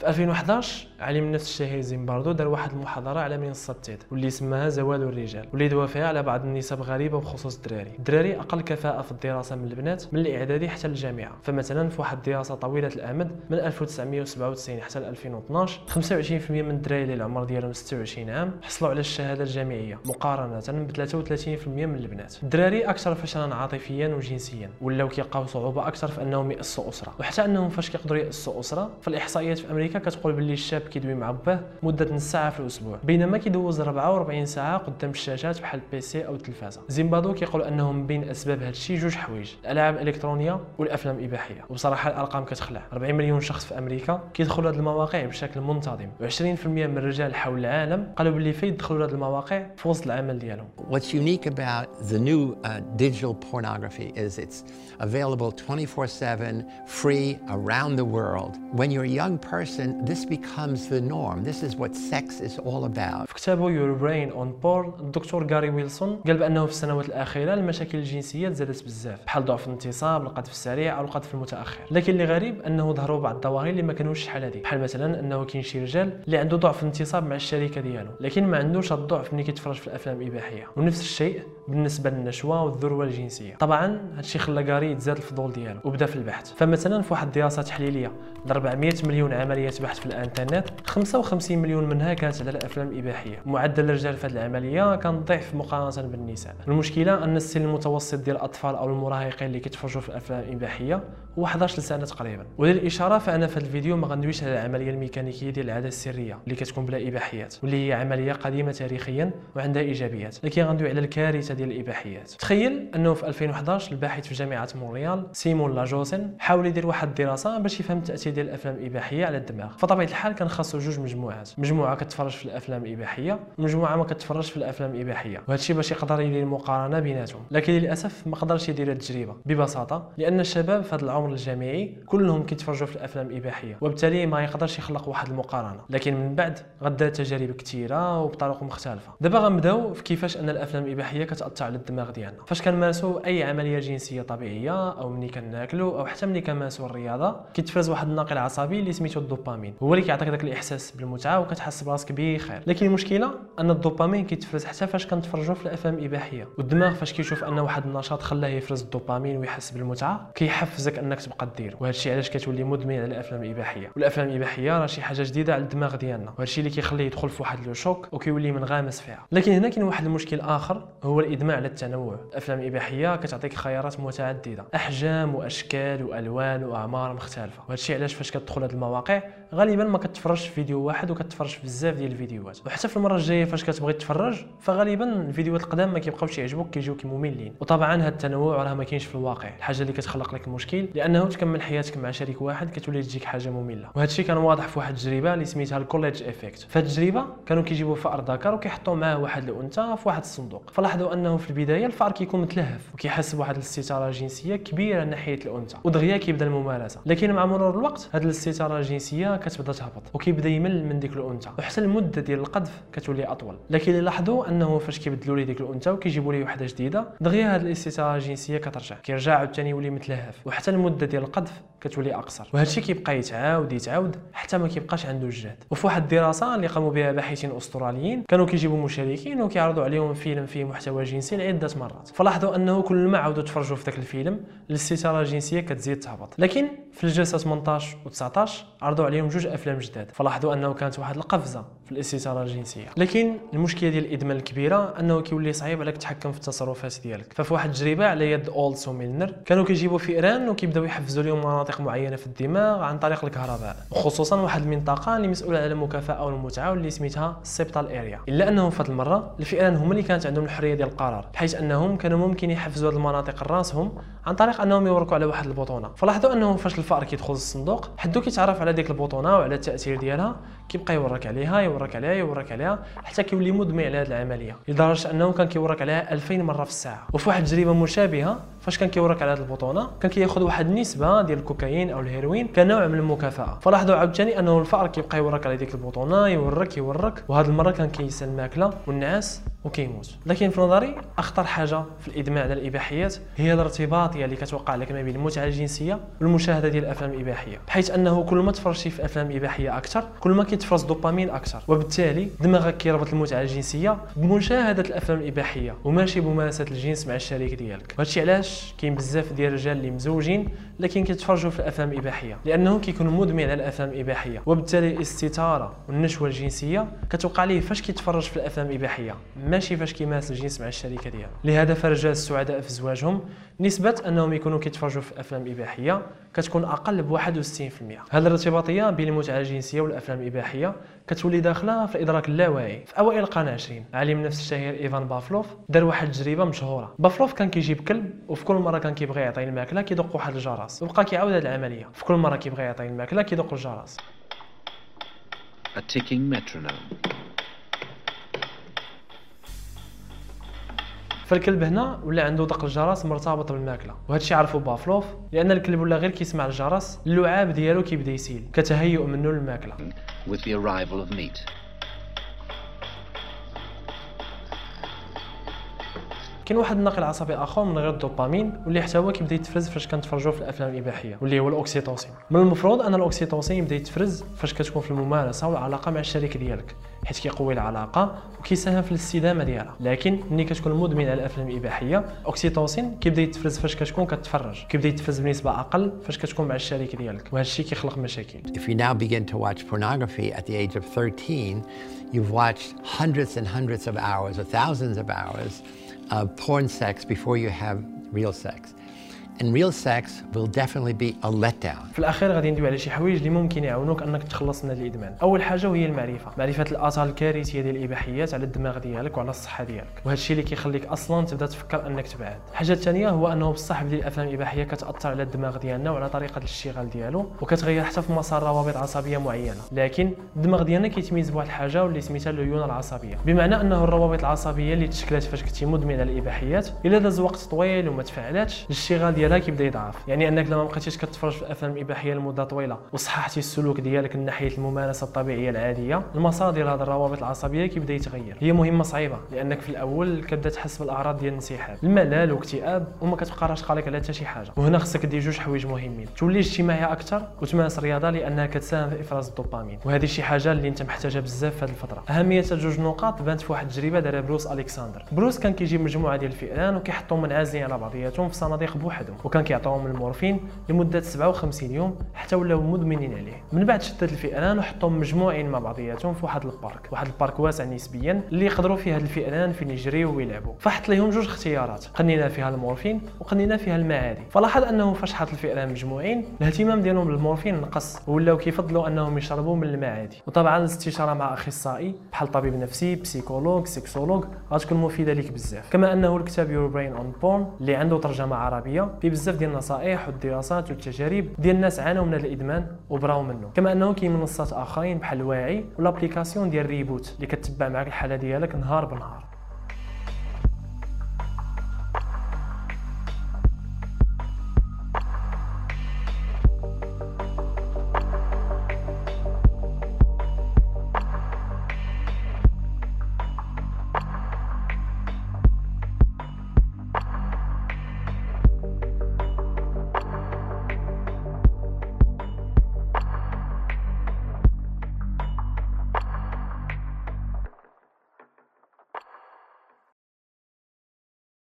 في 2011 علم النفس الشهير زيمباردو دار واحد المحاضرة على منصه تيد واللي سماها زوال الرجال واللي دوى فيها على بعض النسب غريبة بخصوص الدراري. الدراري أقل كفاءة في الدراسة من البنات من الإعدادي حتى الجامعة. فمثلا في واحد الدراسة طويلة الأمد من 1997 حتى 2012 25% من الدراري اللي العمر ديالهم 26 عام حصلوا على الشهادة الجامعية مقارنة ب 33% من البنات. الدراري أكثر فشلا عاطفيا وجنسيا وحتى ولاو كيلقاو صعوبة أكثر في أنهم يأسسوا أسرة. وحتى أنهم فاش كيقدروا يأسسوا أسرة فالإحصائيات في أمريكا كتقول باللي الشاب كيدوي مع باه مدة نص ساعة في الأسبوع. بينما كيدوز 44 ساعة قدام الشاشات بحال ال PC أو التلفازة. زيمباردو كيقول أنهم بين أسباب هذا الشيء جوج حوايج الألعاب الإلكترونية والأفلام الإباحية. وبصراحة الأرقام كتخلع. 40 مليون شخص في أمريكا كيدخلوا هذه المواقع بشكل منتظم. و20% من الرجال حول العالم قالوا باللي كيدخلوا هذه المواقع في وسط العمل ديالهم. What's unique about the new uh, digital pornography is it's available 24/7, free around the world. When you're a young person, this becomes the norm. This is what sex is all about. في كتابه Your Brain on Porn الدكتور غاري ويلسون قال بأنه في السنوات الأخيرة المشاكل الجنسية تزادت بزاف بحال ضعف الانتصاب القذف السريع أو القذف المتأخر. لكن اللي غريب أنه ظهروا بعض الظواهر اللي ما كانوش شحال هذه. بحال مثلا أنه كاين شي رجال اللي عنده ضعف الانتصاب مع الشريكة ديالو لكن ما عندوش الضعف ملي كيتفرج في الأفلام الإباحية. ونفس الشيء بالنسبة للنشوة والذروة الجنسية. طبعا هادشي خلى غاري يتزاد الفضول ديالو وبدا في البحث. فمثلا في واحد الدراسة تحليلية ل 400 مليون عمليه بحث في الانترنت 55 مليون منها كانت على الافلام الاباحيه. معدل الرجال في هذه العملية كان ضعف مقارنة بالنساء. المشكلة أن السن المتوسط ديال الأطفال أو المراهقين اللي كيتفرجوا في الأفلام الإباحية هو 11 سنة تقريبا. وللإشارة فأنا في هذا الفيديو ما غندويش على العملية الميكانيكية ديال العادة السرية اللي كتكون بلا إباحيات واللي هي عملية قديمة تاريخيا وعندها إيجابيات لكن غندوي على الكارثة ديال الإباحيات. تخيل أنه في 2011 الباحث في جامعة مونريال سيمون لاجونيس حاول يدير واحد الدراسة باش يفهم التأثير ديال الأفلام الإباحية على الدماغ. فطبيعة الحال كان خاصو جوج مجموعات. مجموعة كتفرج في الأفلام الإباحية ومجموعه ما كتفرجش في الأفلام الإباحية. وهذا الشيء باش يقدر يدير مقارنه بيناتهم. لكن للأسف ما قدرش يدير التجربة. ببساطة لأن الشباب في هذا العمر الجامعي كلهم كيتفرجوا في الأفلام الإباحية. وبالتالي ما يقدرش يخلق واحد المقارنة. لكن من بعد دارو تجارب كثيره وبطرق مختلفة. دابا غنبداو في كيفاش أن الأفلام الإباحية كتأثر على الدماغ ديالنا. فاش كنمارسوا أي عملية جنسية طبيعية أو ملي كناكلوا أو حتى ملي كنمارسوا الرياضة كيتفرز واحد الناقل عصبي اللي سميتو الدوبامين. هو اللي كيعطيك داك الإحساس بالمتعة وكتحس براسك بخير. لكن المشكلة أن الدوبامين كيتفرز حتى فاش كنتفرجوا في الأفلام الإباحية. والدماغ فاش كيشوف أن واحد النشاط خلاه يفرز الدوبامين ويحس بالمتعة كيحفزك أنك تبقى دير. وهذا الشيء علاش كتولي مدمن على الأفلام الإباحية. والأفلام الإباحية راه شي حاجة جديدة على الدماغ ديالنا. وهذا الشيء اللي كيخليه يدخل في واحد لو شوك وكيولي منغمس فيها. لكن هنا كاين واحد المشكل آخر هو الادمان على التنوع. الأفلام الإباحية كتعطيك خيارات متعددة. أحجام وأشكال وألوان وأعمار مختلفة. وهذا الشيء علاش فاش كتدخل هذه المواقع غالبا ما كتفرجش في فيديو واحد وكتفرج في بزاف ديال الفيديوهات. وحتى في المرة الجاية فاش كتبغي تتفرج فغالبا الفيديوهات القدام ما كيبقاوش يعجبوك كيجيوك مملين وطبعا هذا التنوع راه ما كاينش في الواقع. الحاجة اللي كتخلق لك المشكل لأنه تكمل حياتك مع شريك واحد كتولي تجيك حاجة مملة. وهذا الشيء كان واضح في واحد التجربة اللي سميتها ال Coolidge effect. هذه التجربة كانوا كيجيبوا فأر ذكر وكيحطوا معاه واحد الأنثى في واحد الصندوق. فلاحظوا أنه في البداية الفأر كيكون متلهف وكيحس بواحد الاستثارة الجنسيه كبيرة ناحية الأنثى. ودغيا كيبدأ الممارسة. لكن مع مرور الوقت هذه الاستثارة الجنسية كتبدأ تهبط وكيبدا يمل من ديك الأنثى وحتى المدة ديال القذف كتولي أطول. لكن لاحظوا أنه فاش كيبدلوا ليه ديك الأنثى وكيجيبوا ليه وحدة جديدة دغيا هذه الاستثاره الجنسية كترجع كيرجع عاوتاني يولي متلهف وحتى المدة ديال القذف كتولي أقصر. وهذا الشيء كيبقى يتعاود يتعاود حتى ما كيبقاش عنده الجهد وفي واحد الدراسة اللي قاموا بها باحثين أستراليين كانوا كيجيبوا مشاركين وكيعرضوا عليهم فيلم فيه محتوى جنسي لعدة مرات. فلاحظوا أنه كل ما عاودوا تفرجوا في ذاك الفيلم الاستثاره الجنسية كتزيد تهبط. لكن في الجلسة 18 و19 عرضوا عليهم جوج أفلام جداد. فلاحظوا أنه كانت واحد القفزة. في الاستثاره الجنسية. لكن المشكلة ديال الإدمان الكبيرة أنه كيولي صعيب عليك تتحكم في التصرفات ديالك. ففي واحد التجربه على يد أولدز وميلنر كانوا كيجيبوا فئران وكيبداو يحفزوا لهم مناطق معينة في الدماغ عن طريق الكهرباء وخصوصا واحد المنطقة اللي مسؤولة على المكافأة والمتعة واللي سميتها ال septal area إلا أنهم في هذه المره الفئران هما اللي كانت عندهم الحرية ديال القرار بحيث أنهم كانوا ممكن يحفزوا هذه المناطق راسهم عن طريق أنهم يوركوا على واحد البطونة. فلاحظوا انه فاش الفأر كيدخل للصندوق حدو كيتعرف على ديك البطونة وعلى التأثير ديالها. كيبقى يورك عليها يورك عليها يورك عليها حتى كيولي مدمن على هذه العملية. لدرجة انه كان كيورك عليها 2000 مرة في الساعة. وفي واحد التجربه مشابهة فاش كان كيورك على هذه البطونة؟ كان كياخذ واحد النسبة ديال الكوكايين أو الهيروين كنوع من المكافأة. فلاحظوا عاوتاني أنه الفأر كيبقى يورك على ديك البطونة يورك يورك وهذه المرة كان كينسى الماكله والنعاس وكيموت. لكن في نظري أخطر حاجة في الادمان على الإباحيات هي الارتباطيه اللي كتوقع لك ما بين المتعة الجنسية والمشاهدة ديال الأفلام الإباحية. بحيث أنه كل ما تفرجتي في أفلام إباحية أكثر كل ما كيتفرز دوبامين أكثر. وبالتالي دماغك كيربط المتعة الجنسية بمشاهدة الأفلام الإباحية وماشي بممارسة الجنس مع الشريك ديالك. وهادشي علاش كاين بزاف ديال الرجال اللي مزوجين لكن كيتفرجوا في الأفلام الإباحية. لأنه كيكون مدمن على الأفلام الإباحية. وبالتالي الاستثارة والنشوة الجنسية كتوقع ليه فاش كيتفرج في الأفلام الإباحية. ماشي فاش كيمارس الجنس مع الشريكه ديالو لهذا فرجال السعداء في زواجهم نسبة أنهم يكونوا كيتفرجوا في أفلام إباحية كتكون أقل ب 61% هذه الارتباطية بين المتعة الجنسية والأفلام الاباحيه كتولي داخلة في الادراك اللاواعي في أوائل القرن 20 عالم النفس الشهير إيفان بافلوف دار واحد التجربة مشهورة. بافلوف كان كيجيب كلب وفي كل مرة كان كيبغي يعطيه الماكلة كيدق واحد الجرس. وبقى كيعاود هذه العملية. في كل مرة كيبغي يعطيه الماكلة كيدق الجرس. A ticking metronome. فالكلب هنا ولا عنده دق الجرس مرتبط بالماكلة وهذا الشيء عرفوا بافلوف لأن الكلب ولا غير كيسمع الجرس اللعاب ديالو كيبدا يسيل كتهيؤ منه للماكله كاين واحد الناقل عصبي آخر من غير الدوبامين واللي حتى هو كيبدا يتفرز فاش كنتفرجوا في الأفلام الإباحية واللي هو الاوكسيتوسين من المفروض أن الاوكسيتوسين يبدا يتفرز فاش كتكون في الممارسة والعلاقة مع الشريك ديالك حيت كيقوي العلاقة وكيساهم في الاستدامة ديالها. لكن ملي كتكون مدمن على الأفلام الإباحية الاوكسيتوسين كيبدا يتفرز فاش كتكون كتفرج. كيبدا يتفرز بنسبة أقل فاش كتكون مع الشريك ديالك وهذا الشيء كيخلق مشاكل. If you now begin to watch pornography at the age of 13, you've watched hundreds and hundreds of hours or thousands of hours of porn sex before you have real sex. And real sex will definitely be a letdown. في الأخير غادي ندوي على شي حوايج اللي ممكن يعاونوك أنك تخلص من الإدمان. أول حاجة وهي المعرفة. معرفة الاثار الكارثيه ديال الإباحيات على الدماغ ديالك وعلى الصحة ديالك. وهذا الشيء اللي كيخليك أصلا تبدأ تفكر أنك تبعد. الحاجة الثانية هو أنه بصح بلي الأفلام الإباحية كتأثر على الدماغ ديالنا وعلى طريقة الاشتغال ديالو وكتغير حتى في مسار روابط عصبية معينة. لكن الدماغ ديالنا كيتميز بواحد الحاجة واللي سميتها الليونة العصبية. بمعنى أنه الروابط العصبية اللي تشكلات فاش كنتي مدمن على الإباحيات إلا داز وقت طويل وما تفاعلاتش الاشتغال ديالها كيبدا يضعف. يعني أنك لما بقيتيش كتفرج في الافلام الاباحيه لمدة طويلة وصححتي السلوك ديالك من ناحية الممارسة الطبيعية العادية المسار ديال هذه الروابط العصبية كيبدا يتغير. هي مهمة صعيبة لأنك في الأول كتبدا تحس بالأعراض ديال الانسحاب الملل واكتئاب وما كتبقاش قاد على حتى شي حاجة. وهنا خصك دير جوج حوايج مهمين. تولي اجتماعي أكثر وتمارس الرياضة لأنها كتساهم في إفراز الدوبامين. وهذه شي حاجة اللي أنت محتاجها بزاف في هذه الفترة. أهمية جوج نقاط بانت في واحد التجربة دارها بروس الكسندر بروس كان كيجيب مجموعة ديال الفئران وكيحطهم منعزلين على بعضياتهم في صناديق بوحدهم. وكان كيعطيهم المورفين لمدة 57 يوم حتى ولاو مدمنين عليه. من بعد شدت الفئران وحطهم مجموعين مع بعضياتهم في واحد ال parc. واحد ال parc واسع نسبيا اللي يقدروا فيه هاد الفئران فين يجريو ويلعبوا. فحط لهم جوج اختيارات قنينا فيها المورفين وقنينا فيها الما عادي. فلاحظ انه فاش حط الفئران مجموعين الاهتمام ديالهم بالمورفين نقص ولاو كيفضلوا أنهم يشربوا من الما عادي. وطبعا الاستشارة مع أخصائي بحال طبيب نفسي psychologue sexologue غتكون مفيدة ليك بزاف. كما أنه الكتاب Your Brain on Porn اللي عنده ترجمة عربية فيه بزاف ديال النصائح والدراسات والتجارب ديال الناس عانوا من الإدمان وبراو منه. كما أنه كاين منصات آخرين بحال واعي وال application ديال Reboot اللي كتبع معك الحاله ديالك نهار بنهار.